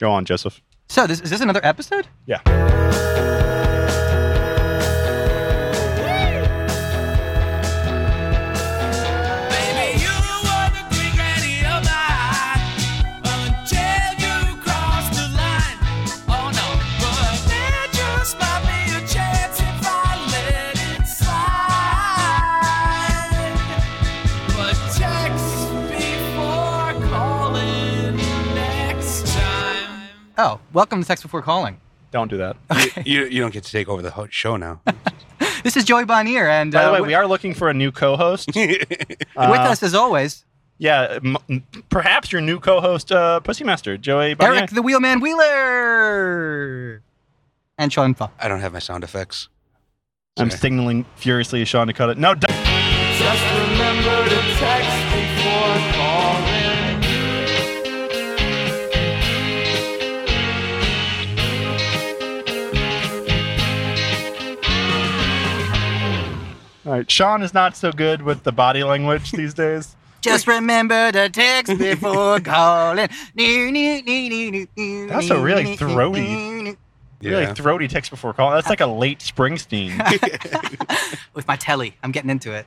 Go on, Joseph. So, this, is this another episode? Yeah. Oh, welcome to Text Before Calling. Don't do that. You, you don't get to take over the ho- show now. This is Joey Bonnier, and By the uh, way, wi- we are looking for a new co-host. with Uh, us as always, Yeah, m- m- perhaps your new co-host, uh, Pussy Master, Joey. Bonnier. Eric the Wheelman Wheeler, and Sean Fa. I don't have my sound effects. I'm signaling furiously at Sean to cut it. No, don't. Just remember to text All right, Sean is not so good with the body language these days. Just remember to text before calling. That's a really throaty- Yeah. Really throaty text before call. That's like a late Springsteen. With my telly, I'm getting into it.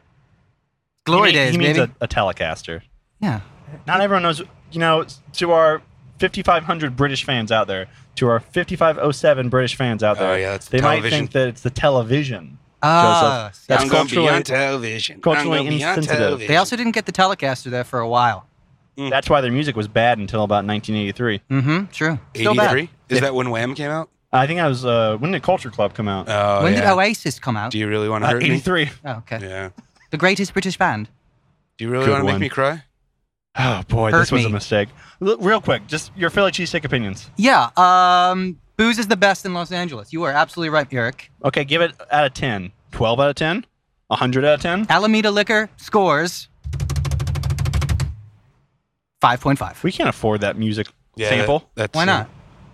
Glory he, mean- days, he means baby. a, a Telecaster. yeah. Not everyone knows. You know, to our 5,500 British fans out there, to our 5,507 British fans out Oh, there, yeah, that's they might television. think that it's the television. Ah, Joseph. That's I'm going to be culturally- on television. culturally I'm gonna be on insensitive. television. They also didn't get the Telecaster there for a while. That's why their music was bad until about 1983. Mm-hmm. True. Still bad. 83? Is that when Wham came out? I think I was. Uh, when did Culture Club come out? Oh, when yeah. did Oasis come out? Do you really want to Uh, hurt me? 83. oh, okay. Yeah. The greatest British band. Do you really Good want to make one. me cry? Oh boy, Hurt this was me. a mistake. L- real quick, just your Philly cheesesteak opinions. Yeah. Um, booze is the best in Los Angeles. You are absolutely right, Eric. Okay, give it out of 10. 12 out of 10? 100 out of 10? Alameda Liquor scores 5.5. We can't afford that music Yeah, sample. that- that's, Why uh, not?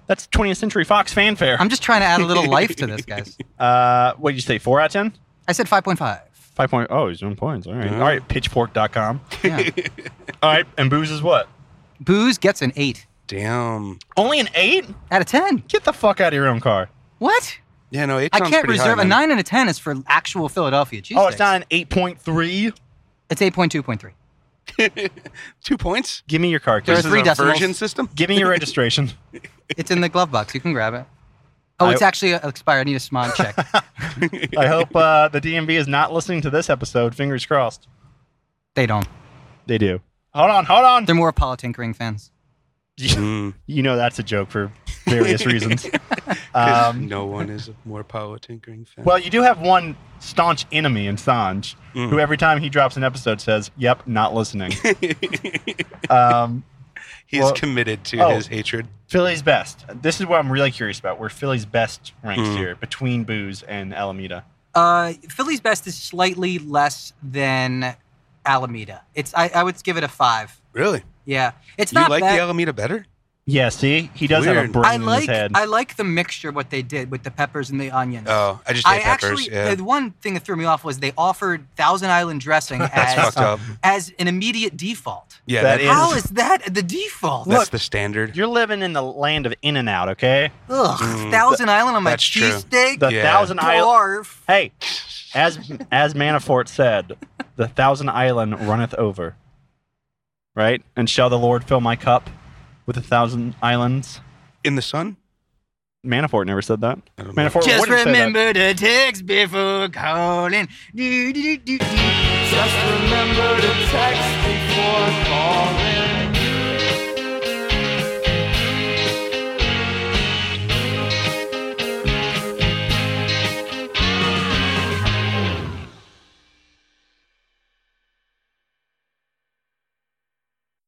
That's 20th Century Fox fanfare. I'm just trying to add a little life to this, guys. Uh, what did you say? 4 out of 10? I said 5.5. 5 point. Oh, he's doing points. All right. Yeah. All right. Pitchfork.com. Yeah. All right. And booze is what? booze gets an 8 Damn. Only an 8? out of 10. Get the fuck out of your own car. What? Yeah, no, eight I can't reserve high, a 9 and a 10 is for actual Philadelphia cheesesteaks. Oh, it's not an 8.3? It's 8.2.3. Two points? Give me your car There are keys. This three is a decimals. version system? Give me your registration. It's in the glove box. You can grab it. Oh, I- it's actually uh, expired. I need a smog check. I hope uh, the DMV is not listening to this episode. Fingers crossed. they don't. They do. Hold on. Hold on. They're more politinkering fans. Mm, You know that's a joke for various reasons. 'cause Um, no one is a more power tinkering fan. well, you do have one staunch enemy in Sanj, Mm. who every time he drops an episode says, "Yep, not listening." um, He's well- committed to oh. his hatred. Philly's best. This is what I'm really curious about. Where Philly's best ranks Mm. here between Booze and Alameda. Uh, Philly's best is slightly less than Alameda. It's I, I would give it a five. Really? Yeah, it's You not like bad. the Alameda better? Yeah, see, he does have a brain I in like his head. I like the mixture what they did with the peppers and the onions. Oh, I just I peppers. actually yeah. the one thing that threw me off was they offered Thousand Island dressing That's as fucked up. as an immediate default. Yeah, That that is- How is that the default? that's Look, the standard. You're living in the land of In and Out, okay? Ugh, Mm, Thousand Island on my that's true. cheesesteak. The Yeah. Thousand Island. Barf. Hey, as as Manafort said, the Thousand Island runneth over. Right? And shall the Lord fill my cup with a thousand islands? In the sun? Manafort never said that. I don't know. Manafort Just wouldn't say that. remember to text before calling. Do, do, do, do, do. Just remember to text before calling.